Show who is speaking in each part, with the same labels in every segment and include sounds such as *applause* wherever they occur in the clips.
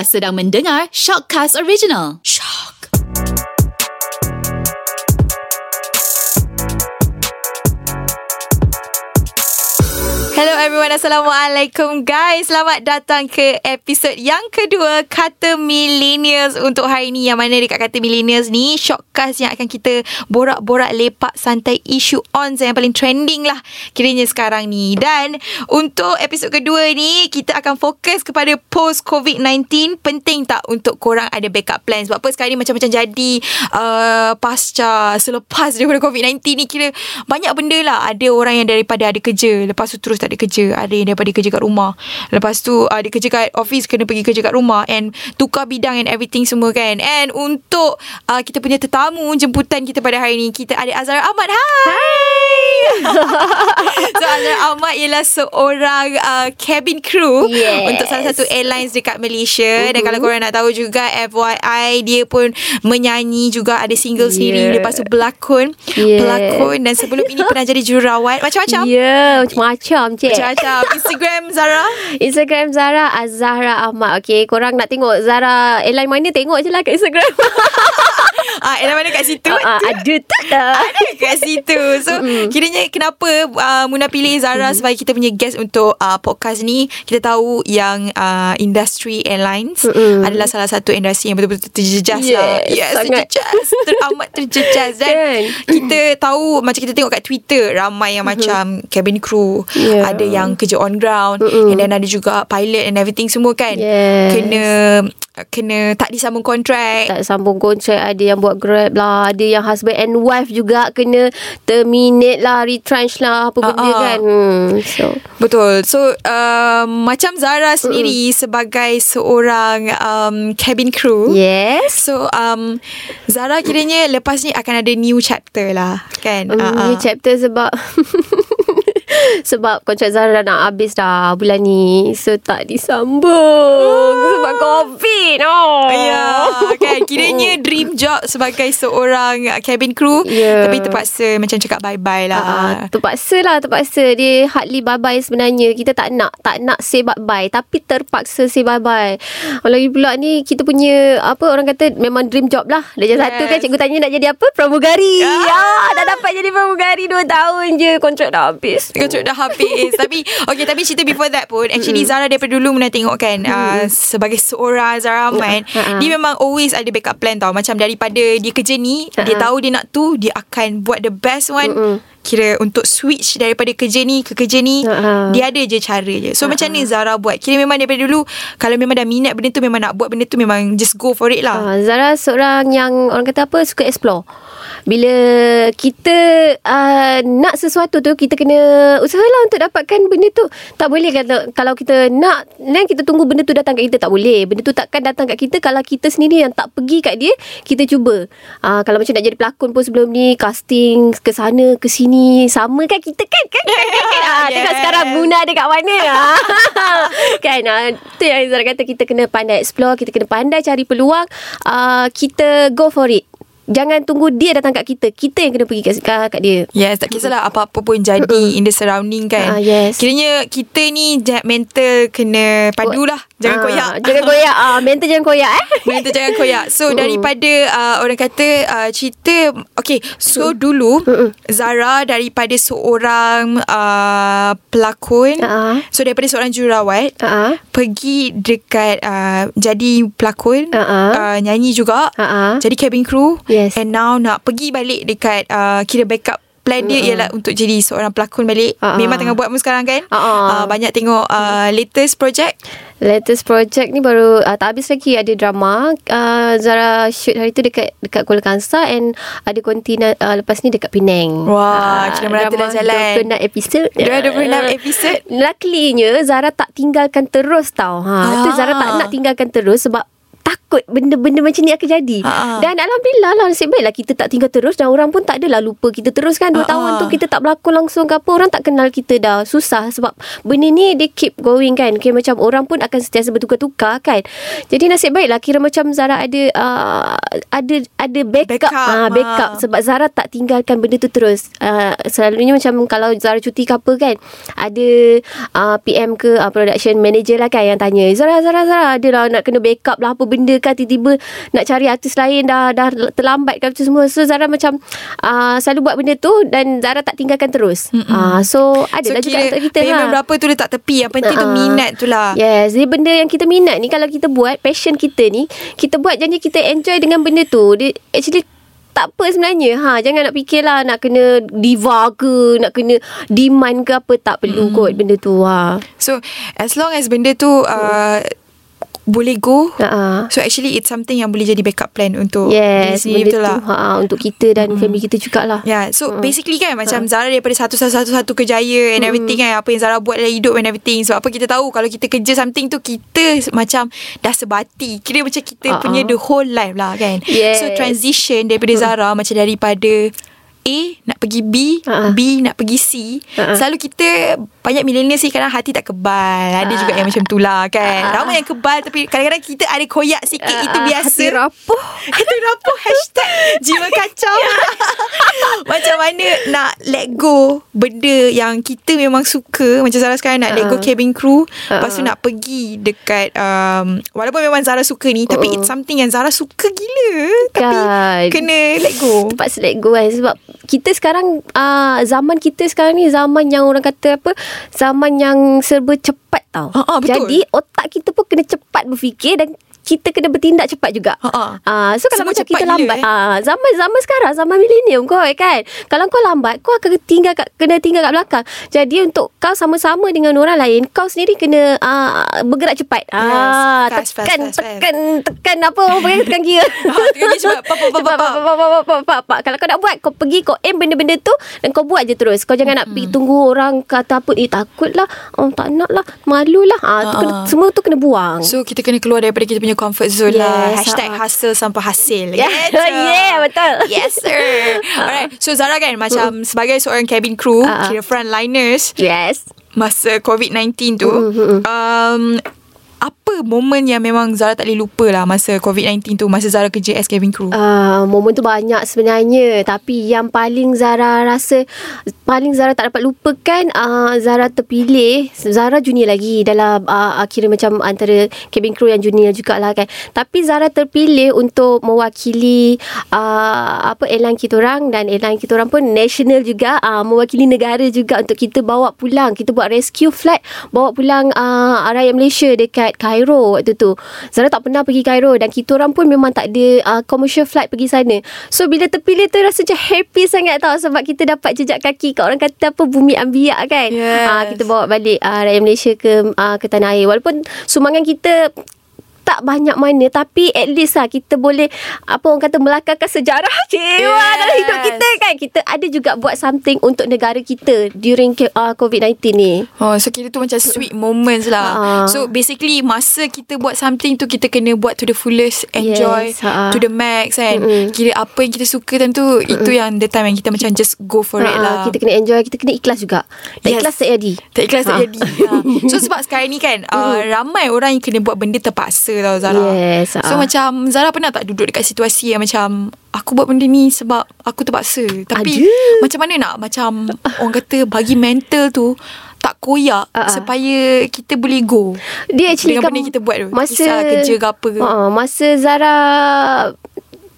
Speaker 1: Sedang mendengar Shockcast Original.
Speaker 2: Everyone, Assalamualaikum guys. Selamat datang ke episod yang kedua Kata Millennials. Untuk hari ni Yang mana dekat Kata Millennials ni Shockcast yang akan kita Borak-borak lepak santai Isu on yang paling trending lah Kiranya sekarang ni. Dan untuk episod kedua ni Kita akan fokus kepada post COVID-19 Penting tak untuk korang ada backup plan Sebab apa sekarang ni macam-macam jadi uh, Pasca Selepas daripada COVID-19 ni Kira banyak benda lah. Ada orang yang daripada ada kerja Lepas tu terus tak ada kerja Ada yang daripada kerja kat rumah. Lepas tu uh, Dia kerja kat office Kena pergi kerja kat rumah And tukar bidang and everything semua kan. And untuk uh, Kita punya tetamu Jemputan kita pada hari ni Kita ada Azhar Ahmad. Hai! Azhar *laughs* Ahmad Ialah seorang uh, Cabin crew
Speaker 3: Yes.
Speaker 2: Untuk salah satu airlines Dekat Malaysia uh-huh. Dan kalau korang nak tahu juga FYI Dia pun Menyanyi juga Ada single sendiri
Speaker 3: Yeah.
Speaker 2: Lepas tu berlakon
Speaker 3: Yeah.
Speaker 2: Pelakon Dan sebelum ini Pernah jadi jururawat Macam-macam
Speaker 3: Ya, yeah, macam-macam cik.
Speaker 2: macam-macam Instagram Zara
Speaker 3: Instagram Zara Azahra Ahmad. Okay, korang nak tengok Zara airline mana tengok je lah kat Instagram. *laughs*
Speaker 2: ah, Elah mana kat situ
Speaker 3: uh, uh, ada tak?
Speaker 2: Ada kat situ So mm kiranya kenapa uh, Muna pilih Zara mm Sebagai kita punya guest Untuk uh, podcast ni Kita tahu yang uh, Industri airlines
Speaker 3: Mm-mm.
Speaker 2: Adalah salah satu industri Yang betul-betul terjejas
Speaker 3: Yes,
Speaker 2: lah Yes
Speaker 3: sangat.
Speaker 2: terjejas Teramat terjejas Dan
Speaker 3: Kan?
Speaker 2: kita tahu Macam kita tengok kat Twitter Ramai yang macam Cabin crew
Speaker 3: Yeah.
Speaker 2: Ada yang kerja on ground
Speaker 3: Mm-mm.
Speaker 2: And then ada juga Pilot and everything semua kan
Speaker 3: Yes.
Speaker 2: Kena Kena tak disambung kontrak
Speaker 3: tak sambung kontrak Ada yang buat grab lah Ada yang husband and wife juga Kena terminate lah Retrench lah Apa benda
Speaker 2: Ah, ah.
Speaker 3: kan hmm, So
Speaker 2: Betul. So um, macam Zara sendiri mm. sebagai seorang um, cabin crew.
Speaker 3: Yes
Speaker 2: So um, Zara kiranya lepas ni akan ada new chapter lah kan.
Speaker 3: Um,
Speaker 2: Ah, ah.
Speaker 3: New chapter sebab *laughs* Sebab kontrak Zara nak habis dah bulan ni. So tak disambung. *laughs* Sebab COVID. Oh.
Speaker 2: Ya kan. Kiranya *laughs* dream job Sebagai seorang Cabin crew.
Speaker 3: Ya.
Speaker 2: Tapi terpaksa Macam cakap bye-bye lah.
Speaker 3: Ah, terpaksa lah terpaksa. Dia hardly bye bye sebenarnya. Kita tak nak tak nak say bye bye tapi terpaksa say bye bye lagi pula ni kita punya apa orang kata memang dream job lah. Darjah
Speaker 2: Yes.
Speaker 3: satu kan cikgu tanya nak jadi apa? Pramugari.
Speaker 2: Ah.
Speaker 3: ya dah dapat jadi pramugari 2 tahun je. Kontrak dah habis
Speaker 2: Kocok dah habis. Tapi Okay tapi cerita before that pun Actually Zara daripada dulu Muna tengok kan uh, Sebagai seorang Zara Ahmad
Speaker 3: Ha, ha.
Speaker 2: Dia memang always ada backup plan tau. Macam daripada dia kerja ni
Speaker 3: Ha,
Speaker 2: Dia tahu dia nak tu Dia akan buat the best one.
Speaker 3: Mm-mm.
Speaker 2: Kira untuk switch daripada kerja ni ke kerja ni
Speaker 3: ha.
Speaker 2: Dia ada je cara je. So
Speaker 3: Ha,
Speaker 2: macam ni Zara buat? Kira memang daripada dulu Kalau memang dah minat benda tu Memang nak buat benda tu Memang just go for it lah.
Speaker 3: Ah, Zara seorang yang orang kata apa suka explore. Bila kita uh, nak sesuatu tu kita kena usahalah untuk dapatkan benda tu. Tak boleh kata kalau kita nak dan kita tunggu benda tu datang kat kita tak boleh. Benda tu takkan datang kat kita kalau kita sendiri yang tak pergi kat dia, kita cuba. Uh, kalau macam nak jadi pelakon pun sebelum ni casting ke sana ke sini sama kan kita kan kan kan, kan, kan. Ah, *laughs* tengok
Speaker 2: Yes.
Speaker 3: sekarang Muna dekat mana ah. *laughs* kan ah, tu yang Zara kata kita kena pandai explore kita kena pandai cari peluang uh, kita go for it jangan tunggu dia datang kat kita kita yang kena pergi kat, kat, kat dia
Speaker 2: Yes, tak kisahlah apa-apa pun jadi in the surrounding kan.
Speaker 3: Ah, yes.
Speaker 2: Kiranya kita ni mental kena padu lah. Jangan
Speaker 3: Ah,
Speaker 2: koyak.
Speaker 3: jangan koyak ah mental jangan koyak eh *laughs*
Speaker 2: Mental jangan koyak. So daripada uh, orang kata uh, cerita okay, so dulu Zara daripada seorang uh, pelakon,
Speaker 3: Ah.
Speaker 2: so daripada seorang jururawat
Speaker 3: Ah, ah.
Speaker 2: pergi dekat uh, jadi pelakon,
Speaker 3: ah.
Speaker 2: uh, nyanyi juga,
Speaker 3: ah.
Speaker 2: jadi cabin crew
Speaker 3: Yes.
Speaker 2: and now nak pergi balik dekat uh, kira backup plan dia ialah untuk jadi seorang pelakon balik.
Speaker 3: Ah.
Speaker 2: Memang tengah buat pun sekarang kan?
Speaker 3: Ah.
Speaker 2: Uh, banyak tengok uh, latest project.
Speaker 3: Latest project ni baru uh, tak habis lagi ada drama uh, Zara shoot hari tu dekat dekat Kuala Kangsar and ada kontina uh, lepas ni dekat Penang.
Speaker 2: Wah,
Speaker 3: Ah,
Speaker 2: kira merata dah jalan.
Speaker 3: 26 episod.
Speaker 2: Ada 26
Speaker 3: Ah.
Speaker 2: episod.
Speaker 3: Luckily-nya Zara tak tinggalkan terus tau. Ha, tu
Speaker 2: Ah.
Speaker 3: Zara tak nak tinggalkan terus sebab takut benda-benda macam ni akan jadi.
Speaker 2: Ha-ha.
Speaker 3: Dan alhamdulillah lah nasib baiklah kita tak tinggal terus dan orang pun tak adalah lupa kita terus kan 2
Speaker 2: Ha-ha.
Speaker 3: tahun tu kita tak berlakon langsung ke apa orang tak kenal kita dah susah sebab benda ni dia keep going kan. Kira macam orang pun akan sentiasa bertukar-tukar kan. Jadi nasib baiklah kira macam Zara ada uh, ada ada backup
Speaker 2: Backup,
Speaker 3: ah backup
Speaker 2: ha.
Speaker 3: sebab Zara tak tinggalkan benda tu terus. Uh, selalunya macam kalau Zara cuti ke apa kan ada uh, PM ke uh, production manager lah kan yang tanya Zara Zara Zara ada lah nak kena backup lah apa benda kan tiba-tiba nak cari artis lain dah dah terlambat kan tu semua so Zara macam uh, selalu buat benda tu dan Zara tak tinggalkan terus uh, so ada
Speaker 2: So
Speaker 3: lah juga untuk kita ha.
Speaker 2: berapa tu letak tepi Yang penting tu
Speaker 3: Ah.
Speaker 2: minat tu lah
Speaker 3: Yes, jadi benda yang kita minat ni kalau kita buat passion kita ni, kita buat janji kita enjoy dengan benda tu. Dia actually tak apa sebenarnya. Ha, jangan nak fikirlah nak kena diva ke, nak kena demand ke apa tak perlu mm. kot benda tu. Ha.
Speaker 2: So as long as benda tu uh, Boleh go
Speaker 3: Ha.
Speaker 2: So actually it's something yang boleh jadi backup plan untuk
Speaker 3: Yes,
Speaker 2: diri betul
Speaker 3: tu
Speaker 2: lah.
Speaker 3: ha, untuk kita dan family kita jugalah.
Speaker 2: Yeah, so
Speaker 3: Hmm.
Speaker 2: basically kan macam Zara daripada satu satu satu satu kejaya and everything kan apa yang Zara buat dalam hidup and everything. Sebab apa kita tahu kalau kita kerja something tu kita macam dah sebati. Kira macam kita
Speaker 3: Ah,
Speaker 2: punya the whole life lah kan.
Speaker 3: Yes.
Speaker 2: So transition daripada Zara macam daripada A nak pergi B,
Speaker 3: ah.
Speaker 2: B nak pergi C.
Speaker 3: Ah.
Speaker 2: Selalu kita banyak millennial sih kadang hati tak kebal. Ada juga yang macam tu lah kan.
Speaker 3: Ah.
Speaker 2: Ramai yang kebal tapi kadang-kadang kita ada koyak sikit itu
Speaker 3: Ah,
Speaker 2: biasa.
Speaker 3: Hati rapuh.
Speaker 2: Hati rapuh Hashtag *laughs* Jiwa kacau Macam mana Nak let go Benda yang Kita memang suka Macam Zara sekarang Nak let go
Speaker 3: Uh-uh.
Speaker 2: cabin crew Lepas tu
Speaker 3: Uh-uh.
Speaker 2: nak pergi Dekat um, Walaupun memang Zara suka ni Tapi
Speaker 3: Uh-uh.
Speaker 2: it's something yang Zara suka gila Tapi
Speaker 3: Kan.
Speaker 2: Kena let go
Speaker 3: Terpaksa let go kan Sebab kita sekarang uh, Zaman kita sekarang ni Zaman yang orang kata apa Zaman yang serba cepat tau
Speaker 2: Ha, ha, betul.
Speaker 3: Jadi otak kita pun kena cepat berfikir Dan kita kena bertindak cepat juga.
Speaker 2: Ha.
Speaker 3: Ah, so kalau
Speaker 2: Semua
Speaker 3: macam kita lambat,
Speaker 2: eh.
Speaker 3: ah, zaman zaman sekarang zaman milenium kau kan. Kalau kau lambat, kau akan tinggal kat, kena tinggal kat belakang. Jadi untuk kau sama-sama dengan orang lain, kau sendiri kena ah, bergerak cepat. Ah,
Speaker 2: fast, fast,
Speaker 3: tekan
Speaker 2: fast, fast.
Speaker 3: tekan tekan apa orang panggil tekan gear. *laughs*
Speaker 2: Tekan gear cepat.
Speaker 3: Kalau kau nak buat, kau pergi kau aim benda-benda tu dan kau buat je terus. Kau jangan nak pergi tunggu orang kata apa, eh takut lah, oh, tak nak lah, malu lah. Ah, tu kena,
Speaker 2: Ah.
Speaker 3: semua tu kena buang.
Speaker 2: So kita kena keluar daripada kita punya comfort zone lah.
Speaker 3: Yes,
Speaker 2: Hashtag
Speaker 3: ha.
Speaker 2: hustle sampai hasil. *laughs*
Speaker 3: Yeah.
Speaker 2: Gitu.
Speaker 3: Yeah, betul.
Speaker 2: Yes sir. *laughs* Alright. So Zara kan macam sebagai seorang cabin crew,
Speaker 3: ah.
Speaker 2: kira frontliners
Speaker 3: yes.
Speaker 2: masa COVID-19 tu,
Speaker 3: Mm-hmm.
Speaker 2: um, apa momen yang memang Zara tak boleh lupa lah masa COVID-19 tu, masa Zara kerja as cabin crew?
Speaker 3: Uh, momen tu banyak sebenarnya. Tapi yang paling Zara rasa Paling Zara tak dapat lupakan uh, Zara terpilih. Zara junior lagi Dalam uh, kira macam Antara cabin crew yang junior jugalah kan. Tapi Zara terpilih Untuk mewakili uh, Apa airline kita orang. Dan airline kita orang pun National juga. Uh, Mewakili negara juga Untuk kita bawa pulang. Kita buat rescue flight Bawa pulang uh, Rakyat Malaysia Dekat Cairo waktu tu. Zara tak pernah pergi Cairo Dan kita orang pun memang tak ada uh, Commercial flight pergi sana. So bila terpilih tu Rasa macam happy sangat tau Sebab kita dapat jejak kaki Kat orang kata apa Bumi ambiak kan.
Speaker 2: Yes.
Speaker 3: Ah, Kita bawa balik uh, Rakyat Malaysia ke uh, ke tanah air. Walaupun sumbangan kita tak banyak mana tapi at least lah kita boleh apa orang kata melakarkan sejarah *laughs* cewa
Speaker 2: Yes.
Speaker 3: dalam hidup kita kan kita ada juga buat something untuk negara kita during uh, COVID-19 ni
Speaker 2: Oh, so kira tu macam sweet moments lah.
Speaker 3: Ah.
Speaker 2: So basically masa kita buat something tu kita kena buat to the fullest, enjoy
Speaker 3: Yes, ah.
Speaker 2: to the max kan.
Speaker 3: Mm-mm.
Speaker 2: Kira apa yang kita suka tentu itu yang the time yang kita macam just go for it
Speaker 3: Ah,
Speaker 2: lah.
Speaker 3: kita kena enjoy kita kena ikhlas juga tak
Speaker 2: Yes.
Speaker 3: ikhlas tak jadi
Speaker 2: Tak ikhlas tak jadi ha. So sebab sekarang ni kan *laughs* uh, Ramai orang yang kena buat benda terpaksa tau Zara
Speaker 3: Yes,
Speaker 2: So
Speaker 3: ah.
Speaker 2: macam Zara pernah tak duduk dekat situasi yang macam Aku buat benda ni sebab aku terpaksa Tapi
Speaker 3: Ada.
Speaker 2: macam mana nak Macam orang kata bagi mental tu Tak koyak
Speaker 3: ah.
Speaker 2: Supaya kita boleh go
Speaker 3: dia actually
Speaker 2: Dengan
Speaker 3: kan
Speaker 2: benda yang kita buat tu
Speaker 3: masa
Speaker 2: Kisah kerja ke apa ke
Speaker 3: uh, masa Zara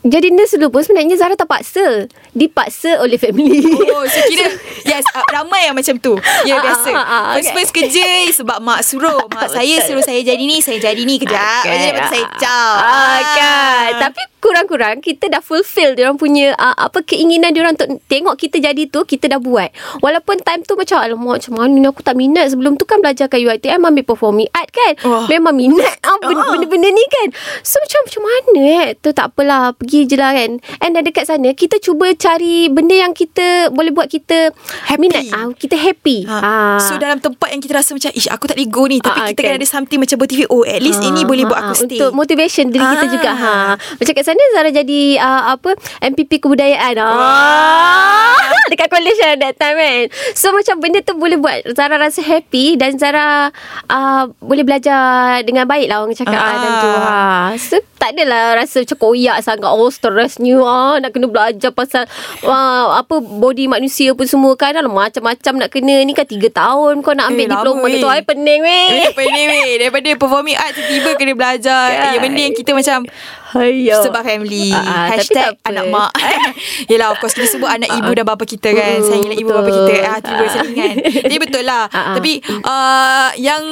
Speaker 3: jadi nurse dulu pun sebenarnya Zara terpaksa dipaksa oleh family. *laughs*
Speaker 2: Oh *laughs* so kira Yes uh, Ramai yang macam tu. Ya
Speaker 3: Ah,
Speaker 2: biasa.
Speaker 3: ah, ah,
Speaker 2: First
Speaker 3: okay.
Speaker 2: first kerja Sebab mak suruh. Mak *laughs* saya suruh saya jadi ni Saya jadi ni. Kejap.
Speaker 3: Okay.
Speaker 2: Tu saya caw
Speaker 3: Ah, kan. Tapi kurang-kurang kita dah fulfill dia orang punya uh, apa keinginan dia orang untuk tengok kita jadi tu kita dah buat walaupun time tu macam alamak macam mana ni aku tak minat sebelum tu kan belajar kat UiTM ambil performing art kan
Speaker 2: Wah.
Speaker 3: memang minat ah, benda- benda-benda ni kan so macam macam mana eh tu tak apalah pergi je lah kan and then dekat sana kita cuba cari benda yang kita boleh buat kita
Speaker 2: Happy.
Speaker 3: minat ah, kita happy
Speaker 2: Ha.
Speaker 3: ah.
Speaker 2: So dalam tempat yang kita rasa macam Ish aku tak boleh go ni Tapi
Speaker 3: Ah, ah,
Speaker 2: kita kan
Speaker 3: kan.
Speaker 2: ada something macam motivate Oh at least ini boleh buat aku
Speaker 3: Ah,
Speaker 2: stay
Speaker 3: Untuk motivation diri kita
Speaker 2: Ah.
Speaker 3: juga ha. Macam kat sana Zara jadi uh, apa MPP kebudayaan ah. *laughs* Dekat college lah that time kan So macam benda tu boleh buat Zara rasa happy Dan Zara uh, Boleh belajar Dengan baik lah orang cakap
Speaker 2: Ah.
Speaker 3: Dan tu ha. So tak adalah rasa macam koyak sangat Oh stresnya ah. Nak kena belajar pasal uh, Apa body manusia pun semua kan Alah, Macam-macam nak kena Ni kan 3 tahun Kau nak ambil
Speaker 2: Eh,
Speaker 3: diploma tu Ay pening weh
Speaker 2: ni weh Daripada performing art Tiba-tiba kena belajar. *laughs* Ya benda yang kita macam
Speaker 3: Hayo.
Speaker 2: Sebab family.
Speaker 3: Tapi
Speaker 2: Hashtag
Speaker 3: tak apa.
Speaker 2: anak mak. *laughs* Yelah of course Kita sebut anak ibu dan bapa kita kan.
Speaker 3: Mm,
Speaker 2: Sayangilah ibu bapa kita. ah, Tiba selingan Jadi betul lah. *laughs*
Speaker 3: Ah, ah.
Speaker 2: Tapi uh, Yang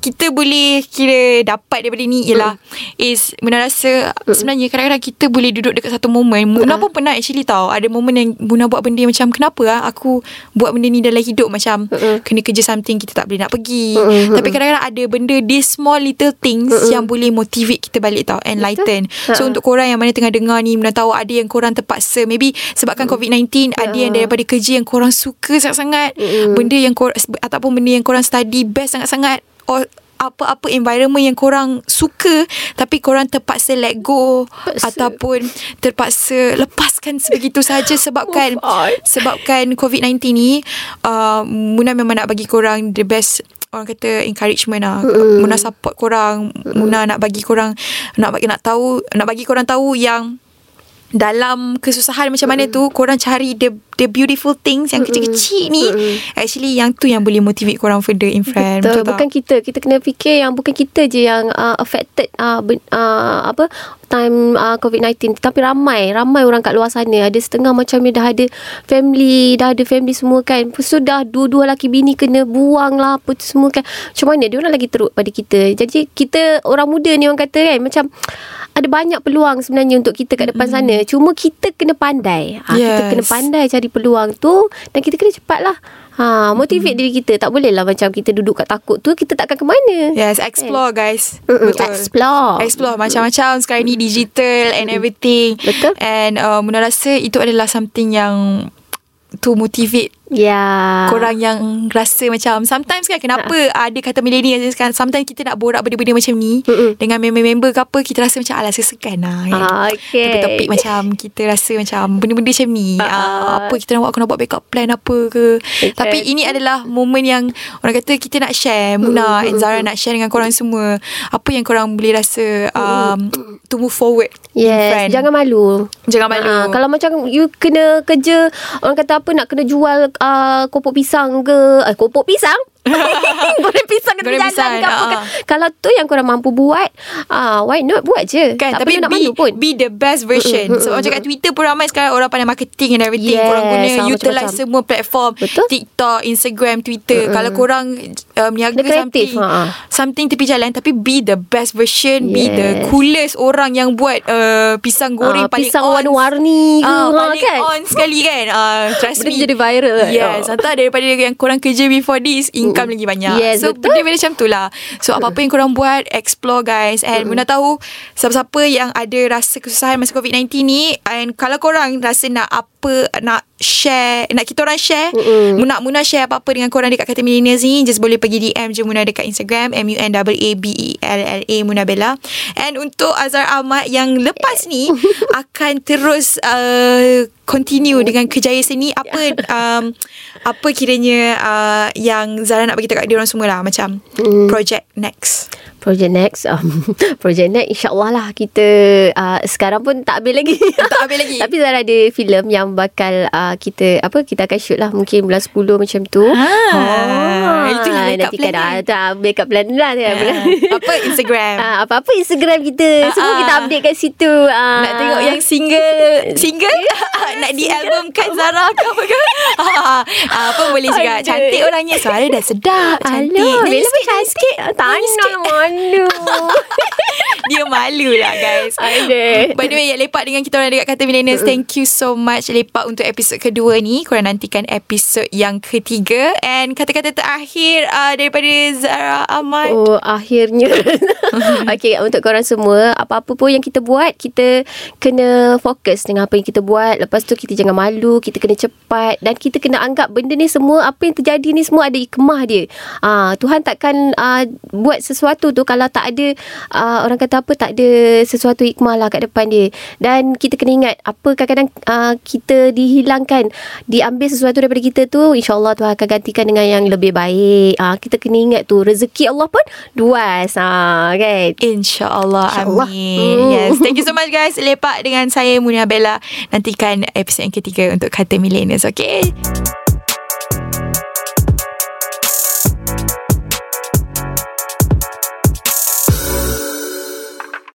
Speaker 2: kita boleh Kira dapat daripada ni Ialah Is Muna rasa Sebenarnya kadang-kadang kita boleh duduk dekat satu momen. Muna pun pernah actually tau? Ada momen yang Muna buat benda macam Kenapa ah aku Buat benda ni dalam hidup? Macam Kena kerja something Kita tak boleh nak pergi. Tapi kadang-kadang ada benda These small little things Yang boleh motivate kita balik tau. Enlighten So
Speaker 3: Ha.
Speaker 2: untuk korang yang mana tengah dengar ni Muna tahu ada yang korang terpaksa. Maybe sebabkan COVID-19 Ada yang daripada kerja yang korang suka sangat-sangat Benda yang korang Ataupun benda yang korang study Best sangat-sangat Or apa-apa environment yang korang suka Tapi korang terpaksa let go
Speaker 3: Terpaksa.
Speaker 2: Ataupun terpaksa lepaskan sebegitu saja Sebabkan *laughs*
Speaker 3: Oh,
Speaker 2: Sebabkan COVID-19 ni uh, Muna memang nak bagi korang The best Orang kata encouragement lah mm. Muna support korang Muna nak bagi korang Nak bagi nak tahu Nak bagi korang tahu yang dalam kesusahan macam mana tu korang cari the the beautiful things yang kecil-kecil ni actually yang tu yang boleh motivate korang further in front
Speaker 3: Betul,
Speaker 2: tak?
Speaker 3: bukan kita. Kita kena fikir yang bukan kita je yang uh, affected uh, ben, uh, apa time uh, COVID-19 tapi ramai, ramai orang kat luar sana. Ada setengah macam ni dah ada family, dah ada family semua kan. Sudah dua-dua laki bini kena buang lah apa tu semua kan. Macam mana dia orang lagi teruk pada kita. Jadi kita orang muda ni orang kata kan macam ada banyak peluang sebenarnya untuk kita kat depan sana. Cuma kita kena pandai. Ha, Kita
Speaker 2: Yes.
Speaker 3: kena pandai cari peluang tu dan kita kena cepat lah. Ha, motivate diri kita. Tak boleh lah macam kita duduk kat takut tu, kita takkan ke mana.
Speaker 2: Yes, explore guys.
Speaker 3: Mm-mm, explore.
Speaker 2: Explore macam-macam sekarang ni digital and everything.
Speaker 3: Betul.
Speaker 2: And uh, Muna rasa itu adalah something yang to motivate
Speaker 3: Ya.
Speaker 2: korang yang rasa macam sometimes kan kenapa
Speaker 3: Ha.
Speaker 2: ada kata millennial ni sekarang sometimes kita nak borak benda-benda macam ni
Speaker 3: Mm-mm.
Speaker 2: dengan member-member ke apa kita rasa macam alah sesekan lah kan.
Speaker 3: Ah, okay.
Speaker 2: Topik-topik macam kita rasa macam benda-benda macam ni
Speaker 3: Ah.
Speaker 2: uh, apa kita nak buat kena buat backup plan apa ke
Speaker 3: Okay.
Speaker 2: tapi ini adalah momen yang orang kata kita nak share Muna and Zara nak share dengan korang semua apa yang korang boleh rasa um, to move forward
Speaker 3: Yes, jangan malu.
Speaker 2: Jangan malu.
Speaker 3: Ah, kalau macam you kena kerja, orang kata apa nak kena jual uh, kopok pisang ke, uh, kopok pisang? *laughs* Goreng pisang
Speaker 2: Goreng
Speaker 3: jalan
Speaker 2: pisang,
Speaker 3: ke apa
Speaker 2: ah.
Speaker 3: kan. Kalau tu yang korang mampu buat, ah why not buat je.
Speaker 2: Kan
Speaker 3: tak
Speaker 2: Tapi
Speaker 3: perlu nak
Speaker 2: be,
Speaker 3: malu pun.
Speaker 2: be the best version Sebab
Speaker 3: mm,
Speaker 2: macam kat Twitter pun ramai sekarang Orang pandai marketing and everything
Speaker 3: Yes,
Speaker 2: Korang guna
Speaker 3: ah,
Speaker 2: Utilize
Speaker 3: macam-macam.
Speaker 2: semua platform
Speaker 3: Betul.
Speaker 2: TikTok Instagram Twitter Kalau korang um, Niaga
Speaker 3: kreatif,
Speaker 2: something
Speaker 3: ha.
Speaker 2: Something tepi jalan Tapi be the best version Be the
Speaker 3: Yes.
Speaker 2: coolest Orang yang buat uh, Pisang goreng
Speaker 3: Ah,
Speaker 2: paling
Speaker 3: pisang
Speaker 2: on
Speaker 3: warna-warni ke,
Speaker 2: Ah,
Speaker 3: ha,
Speaker 2: Paling
Speaker 3: kan?
Speaker 2: on sekali kan uh, Trust
Speaker 3: Benda
Speaker 2: me
Speaker 3: jadi viral kan?
Speaker 2: Yes
Speaker 3: Ah.
Speaker 2: Entah daripada yang korang kerja before this Income lagi banyak.
Speaker 3: Yes,
Speaker 2: So
Speaker 3: betul.
Speaker 2: benda-benda macam tu lah. So apa-apa yang korang buat Explore guys. And Muna tahu Siapa-siapa yang ada rasa kesusahan Masa COVID-19 ni. And kalau korang rasa nak apa Nak share Nak kita orang share
Speaker 3: Mm-mm.
Speaker 2: Muna Muna share apa-apa Dengan korang dekat Kata Millennials ni Just boleh pergi DM je Muna dekat Instagram M-U-N-A-B-E-L-L-A Muna Bella And untuk Azhar Ahmad Yang lepas ni *laughs* Akan terus uh, Continue dengan kejayaan seni Apa *laughs* um, Apa kiranya uh, Yang Zara nak bagi tahu kat dia orang semua lah Macam
Speaker 3: Mm.
Speaker 2: Project next
Speaker 3: Project next um, *laughs* Project next InsyaAllah lah Kita uh, Sekarang pun tak habis lagi
Speaker 2: Tak habis lagi. *laughs*
Speaker 3: Tapi Zara ada filem Yang bakal uh, Kita Apa Kita akan shoot lah Mungkin bulan 10 macam tu
Speaker 2: Ah, itulah makeup
Speaker 3: Nanti
Speaker 2: plan
Speaker 3: kan ah, tak, Makeup plan lah kan.
Speaker 2: Ah, Apa Instagram *laughs*
Speaker 3: Ah, Apa-apa Instagram kita Semua
Speaker 2: Ah,
Speaker 3: kita
Speaker 2: ah.
Speaker 3: update kat situ ah.
Speaker 2: Nak tengok yang single Single Nak di albumkan Zara ke apa ke ah, ah, Apa boleh juga
Speaker 3: Ada.
Speaker 2: Cantik orangnya Suara dah sedap Cantik
Speaker 3: Alah, Bella pun
Speaker 2: sikit,
Speaker 3: cantik.
Speaker 2: sikit.
Speaker 3: Tak nak. Malu. *laughs*
Speaker 2: Dia malu lah guys. By the way Lepak dengan kita orang Dekat Kata Millennials Thank you so much Lepak untuk episod kedua ni. Korang nantikan episod yang ketiga. And kata-kata terakhir uh, Daripada Zara Ahmad.
Speaker 3: Oh akhirnya. *laughs* Okay untuk korang semua Apa-apa pun yang kita buat Kita kena fokus Dengan apa yang kita buat. Lepas tu kita jangan malu Kita kena cepat. Dan kita kena anggap Benda ni semua Apa yang terjadi ni semua Ada hikmah dia. Ah, Tuhan takkan ah, Buat sesuatu tu Kalau tak ada ah, Orang kata apa Tak ada sesuatu hikmah lah Kat depan dia. Dan kita kena ingat Apa kadang-kadang ah, Kita dihilangkan Diambil sesuatu daripada kita tu InsyaAllah Tuhan akan gantikan Dengan yang lebih baik. Ah, Kita kena ingat tu. Rezeki Allah pun Luas. Ah, kan?
Speaker 2: InsyaAllah.
Speaker 3: InsyaAllah.
Speaker 2: Amin.
Speaker 3: Hmm.
Speaker 2: Yes. Thank you so much guys. Lepak dengan saya Munia Bella. Nantikan episod yang ketiga Untuk Kata Millennials Okay